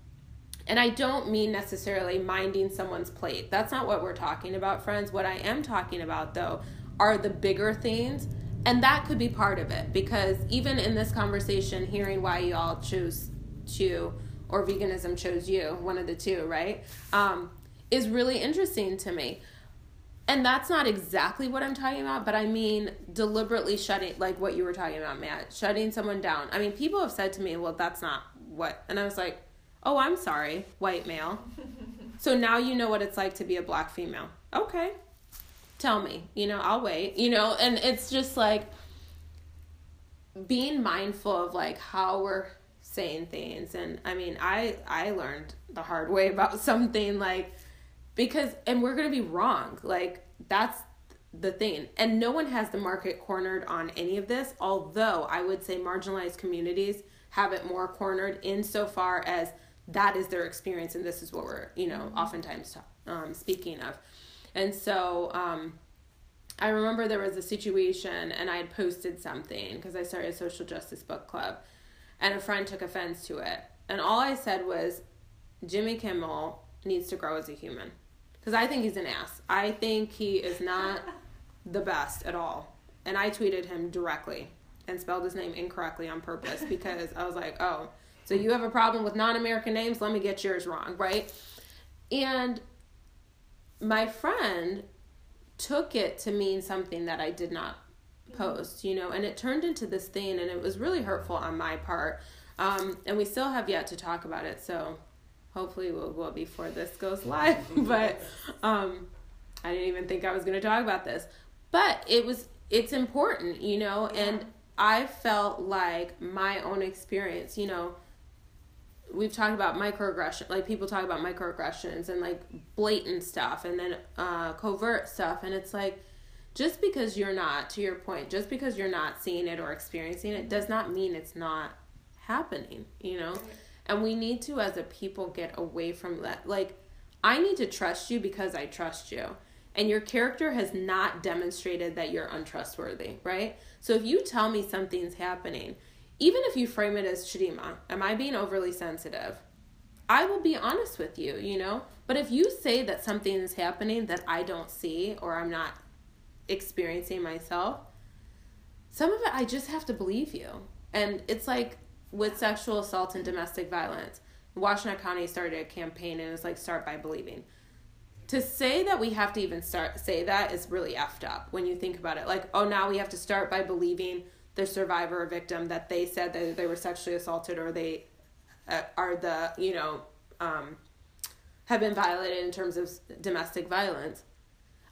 and I don't mean necessarily minding someone's plate. That's not what we're talking about, friends. What I am talking about, though, are the bigger things. And that could be part of it because even in this conversation, hearing why you all chose to, or veganism chose you, one of the two, right, um, is really interesting to me. And that's not exactly what I'm talking about, but I mean deliberately shutting, like what you were talking about, Matt, shutting someone down. I mean, people have said to me, well, that's not what. And I was like, oh, I'm sorry, white male. so now you know what it's like to be a black female. Okay. Tell me, you know, I'll wait, you know, and it's just like being mindful of like how we're saying things. And I mean, I I learned the hard way about something like because and we're going to be wrong. Like that's the thing. And no one has the market cornered on any of this, although I would say marginalized communities have it more cornered insofar as that is their experience and this is what we're, you know, oftentimes um, speaking of. And so um, I remember there was a situation and I had posted something because I started a social justice book club and a friend took offense to it. And all I said was Jimmy Kimmel needs to grow as a human because I think he's an ass. I think he is not the best at all. And I tweeted him directly and spelled his name incorrectly on purpose because I was like, oh, so you have a problem with non American names? Let me get yours wrong, right? And my friend took it to mean something that I did not post, you know, and it turned into this thing and it was really hurtful on my part. Um, and we still have yet to talk about it, so hopefully we'll, will before this goes live. but um, I didn't even think I was going to talk about this. But it was, it's important, you know, and I felt like my own experience, you know, we've talked about microaggression like people talk about microaggressions and like blatant stuff and then uh, covert stuff. And it's like just because you're not to your point just because you're not seeing it or experiencing it does not mean it's not happening you know? And we need to as a people get away from that. Like i need to trust you because i trust you. And your character has not demonstrated that you're untrustworthy right? So if you tell me something's happening even if you frame it as Shadima, am I being overly sensitive? I will be honest with you, you know? But if you say that something is happening that I don't see or I'm not experiencing myself, some of it I just have to believe you. And it's like with sexual assault and domestic violence. Washtenaw County started a campaign and it was like start by believing. To say that we have to even start say that is really effed up when you think about it. Like, oh now we have to start by believing the survivor or victim that they said that they were sexually assaulted or they uh, are the you know um, have been violated in terms of domestic violence.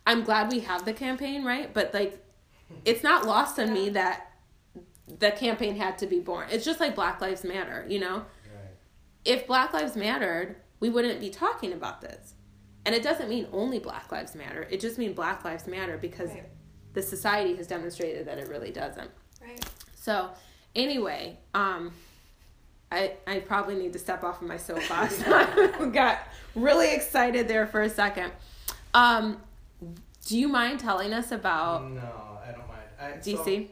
I'm glad we have the campaign right? But like it's not lost on me that the campaign had to be born. It's just like black lives matter you know? Right. if black lives mattered we wouldn't be talking about this. And it doesn't mean only black lives matter. It just means black lives matter because Right. the society has demonstrated that it really doesn't Right. so, anyway, um, I I probably need to step off of my soapbox. Got really excited there for a second. Um, do you mind telling us about No, I don't mind. I, DC?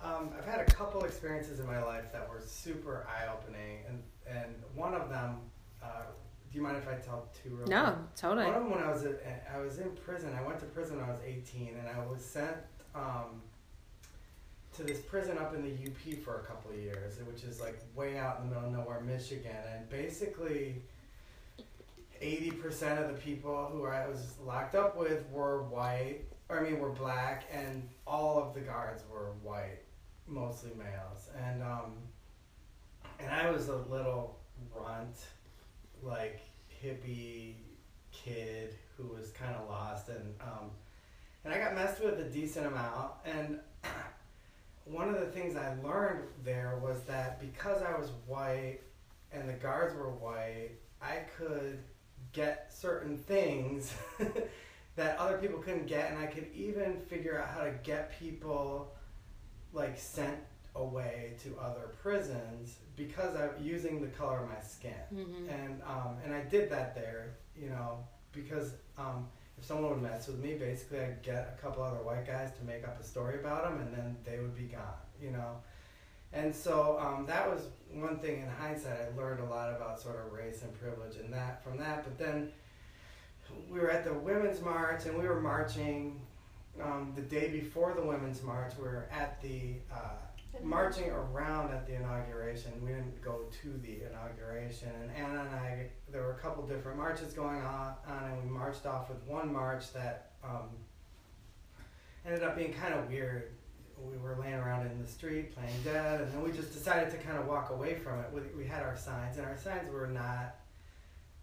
So, um, I've had a couple experiences in my life that were super eye opening, and and one of them. Uh, do you mind if I tell two? Real no, quick? totally. One of them when I was at, I was in prison. I went to prison when I was 18, and I was sent. Um, to this prison up in the UP for a couple of years, which is like way out in the middle of nowhere, Michigan, and basically. 80% of the people who I was locked up with were white, or I mean, were black, and all of the guards were white, mostly males. And, um, and I was a little runt, like hippie kid who was kind of lost, and, um, and I got messed with a decent amount. And one of the things I learned there was that because I was white and the guards were white, I could get certain things that other people couldn't get, and I could even figure out how to get people like sent away to other prisons because I'm using the color of my skin, Mhm. and um, and I did that there, you know, because um, if someone would mess with me, basically I'd get a couple other white guys to make up a story about them, and then they would be gone, you know. And so um, that was one thing in hindsight. I learned a lot about sort of race and privilege and that from that. But then we were at the women's march and we were marching um, the day before the women's march. We were at the uh, marching around at the inauguration. We didn't go to the inauguration. And Anna and I, there were a couple different marches going on, and we marched off with one march that um, ended up being kind of weird we were laying around in the street playing dead, and then we just decided to kind of walk away from it. We, we had our signs, and our signs were not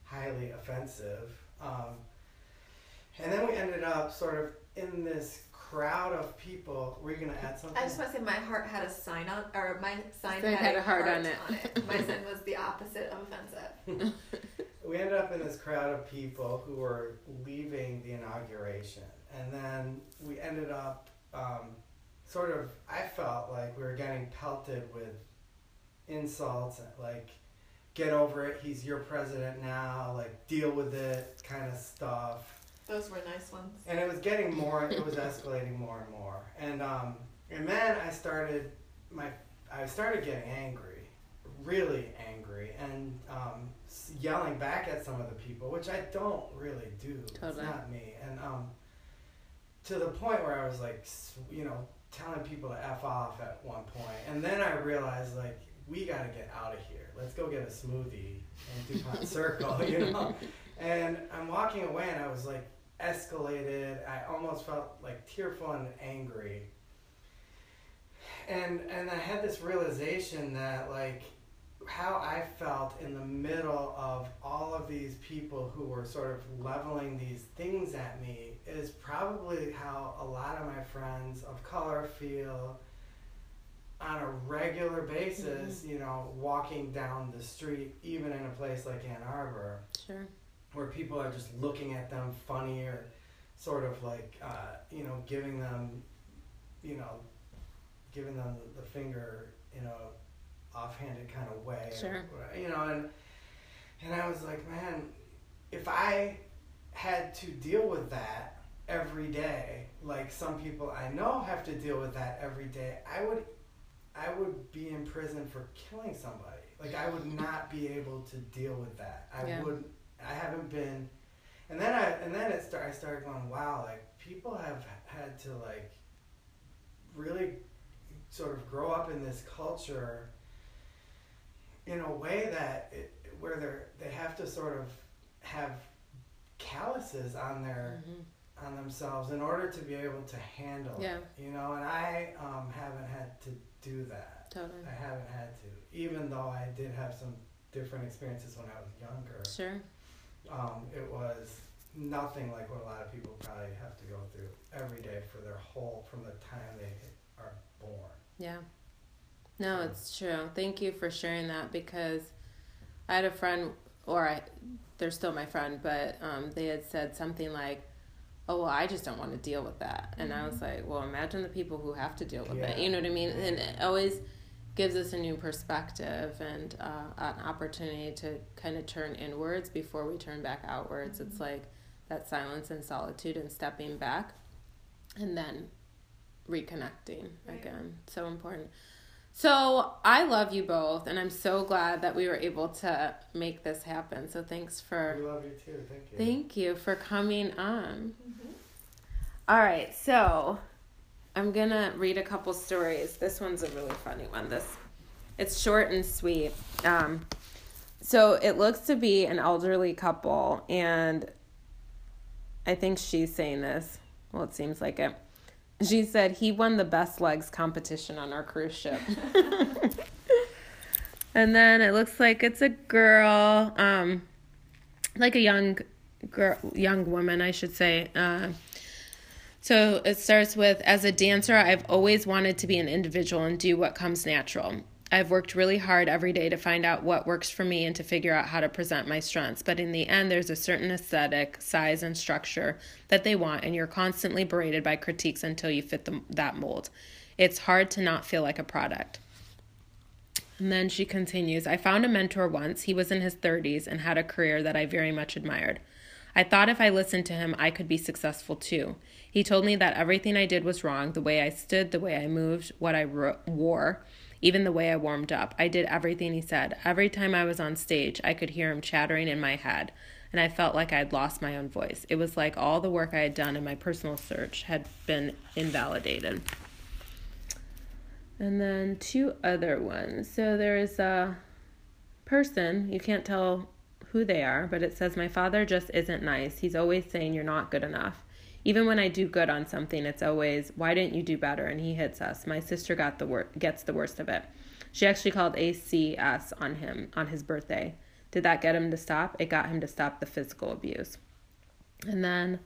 highly offensive. Um, and then we ended up sort of in this crowd of people. Were you going to add something? I just want to say my heart had a sign on, or my sign Sign had, had a a heart heart on it. My sign was the opposite of offensive. we ended up in this crowd of people who were leaving the inauguration, and then we ended up. Um, sort of I felt like we were getting pelted with insults like get over it he's your president now like deal with it kind of stuff Those were nice ones. and it was getting more it was escalating more and more and um and then I started my I started getting angry really angry and um yelling back at some of the people which I don't really do Totally. it's not me and um to the point where I was like you know telling people to f off at one point. point and then I realized like we got to get out of here let's go get a smoothie in DuPont Circle you know and I'm walking away and I was like escalated. I almost felt like tearful and angry. And and I had this realization that like how I felt in the middle of all of these people who were sort of leveling these things at me is probably how a lot of my friends of color feel on a regular basis, mm-hmm. you know, walking down the street, even in a place like Ann Arbor Sure. Where people are just looking at them funny or sort of like uh, you know giving them you know giving them the finger in a offhanded kind of way Sure. or, you know and and I was like man if I had to deal with that every day like some people I know have to deal with that every day I would I would be in prison for killing somebody like I would not be able to deal with that I Yeah. would I haven't been, and then I and then it start, I started going, wow, like people have had to like really sort of grow up in this culture in a way that it, where they're they have to sort of have calluses on their Mhm. on themselves in order to be able to handle Yeah. it, you know. And I um, haven't had to do that. Totally. I haven't had to, even though I did have some different experiences when I was younger Sure. Um, it was nothing like what a lot of people probably have to go through every day for their whole from the time they are born. Yeah. No, it's true. Thank you for sharing that because I had a friend, or I, they're still my friend, but um, they had said something like, "Oh, well, I just don't want to deal with that," and I was like, "Well, imagine the people who have to deal with it." Yeah. You know what I mean? And it always gives us a new perspective and uh, an opportunity to kind of turn inwards before we turn back outwards. It's like that silence and solitude and stepping back, and then reconnecting Right. again. So important. So I love you both, and I'm so glad that we were able to make this happen. So thanks for. We love you too. Thank you. thank you for coming on. Mm-hmm. All right, so I'm gonna read a couple stories. This one's a really funny one. This it's short and sweet. Um, so it looks to be an elderly couple, and I think she's saying this. Well, it seems like it. She said he won the best legs competition on our cruise ship. and then it looks like it's a girl, um, like a young girl, young woman, I should say. Uh, so it starts with As a dancer, I've always wanted to be an individual and do what comes natural. I've worked really hard every day to find out what works for me and to figure out how to present my strengths. But in the end, there's a certain aesthetic, size, and structure that they want, and you're constantly berated by critiques until you fit the, that mold. It's hard to not feel like a product. And then she continues I found a mentor once. He was in his 30s and had a career that I very much admired. I thought if I listened to him, I could be successful too. He told me that everything I did was wrong the way I stood, the way I moved, what I ro- wore even the way I warmed up. I did everything he said. Every time I was on stage, I could hear him chattering in my head, and I felt like I had lost my own voice. It was like all the work I had done in my personal search had been invalidated. And then two other ones. So there is a person, you can't tell who they are, but it says, My father just isn't nice. He's always saying you're not good enough. Even when I do good on something, it's always, why didn't you do better? And he hits us. My sister got the wor- gets the worst of it. She actually called ACS on him on his birthday. Did that get him to stop? It got him to stop the physical abuse. And then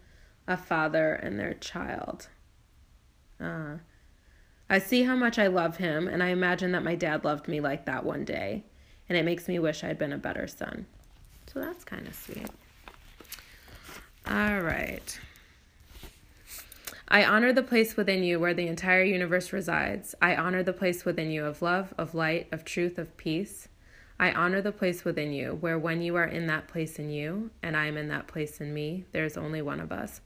a father and their child. Uh, I see how much I love him, and I imagine that my dad loved me like that one day, and it makes me wish I'd been a better son. So that's kind of sweet. All right. I honor the place within you where the entire universe resides. I honor the place within you of love, of light, of truth, of peace. I honor the place within you where when you are in that place in you and I am in that place in me, there is only one of us.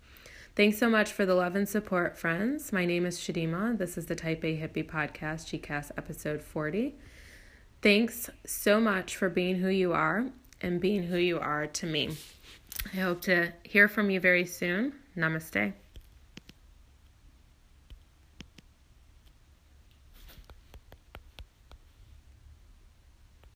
Thanks so much for the love and support, friends. My name is Shadima. This is the Type A Hippie Podcast, ChiCast episode 40. Thanks so much for being who you are and being who you are to me. I hope to hear from you very soon. Namaste.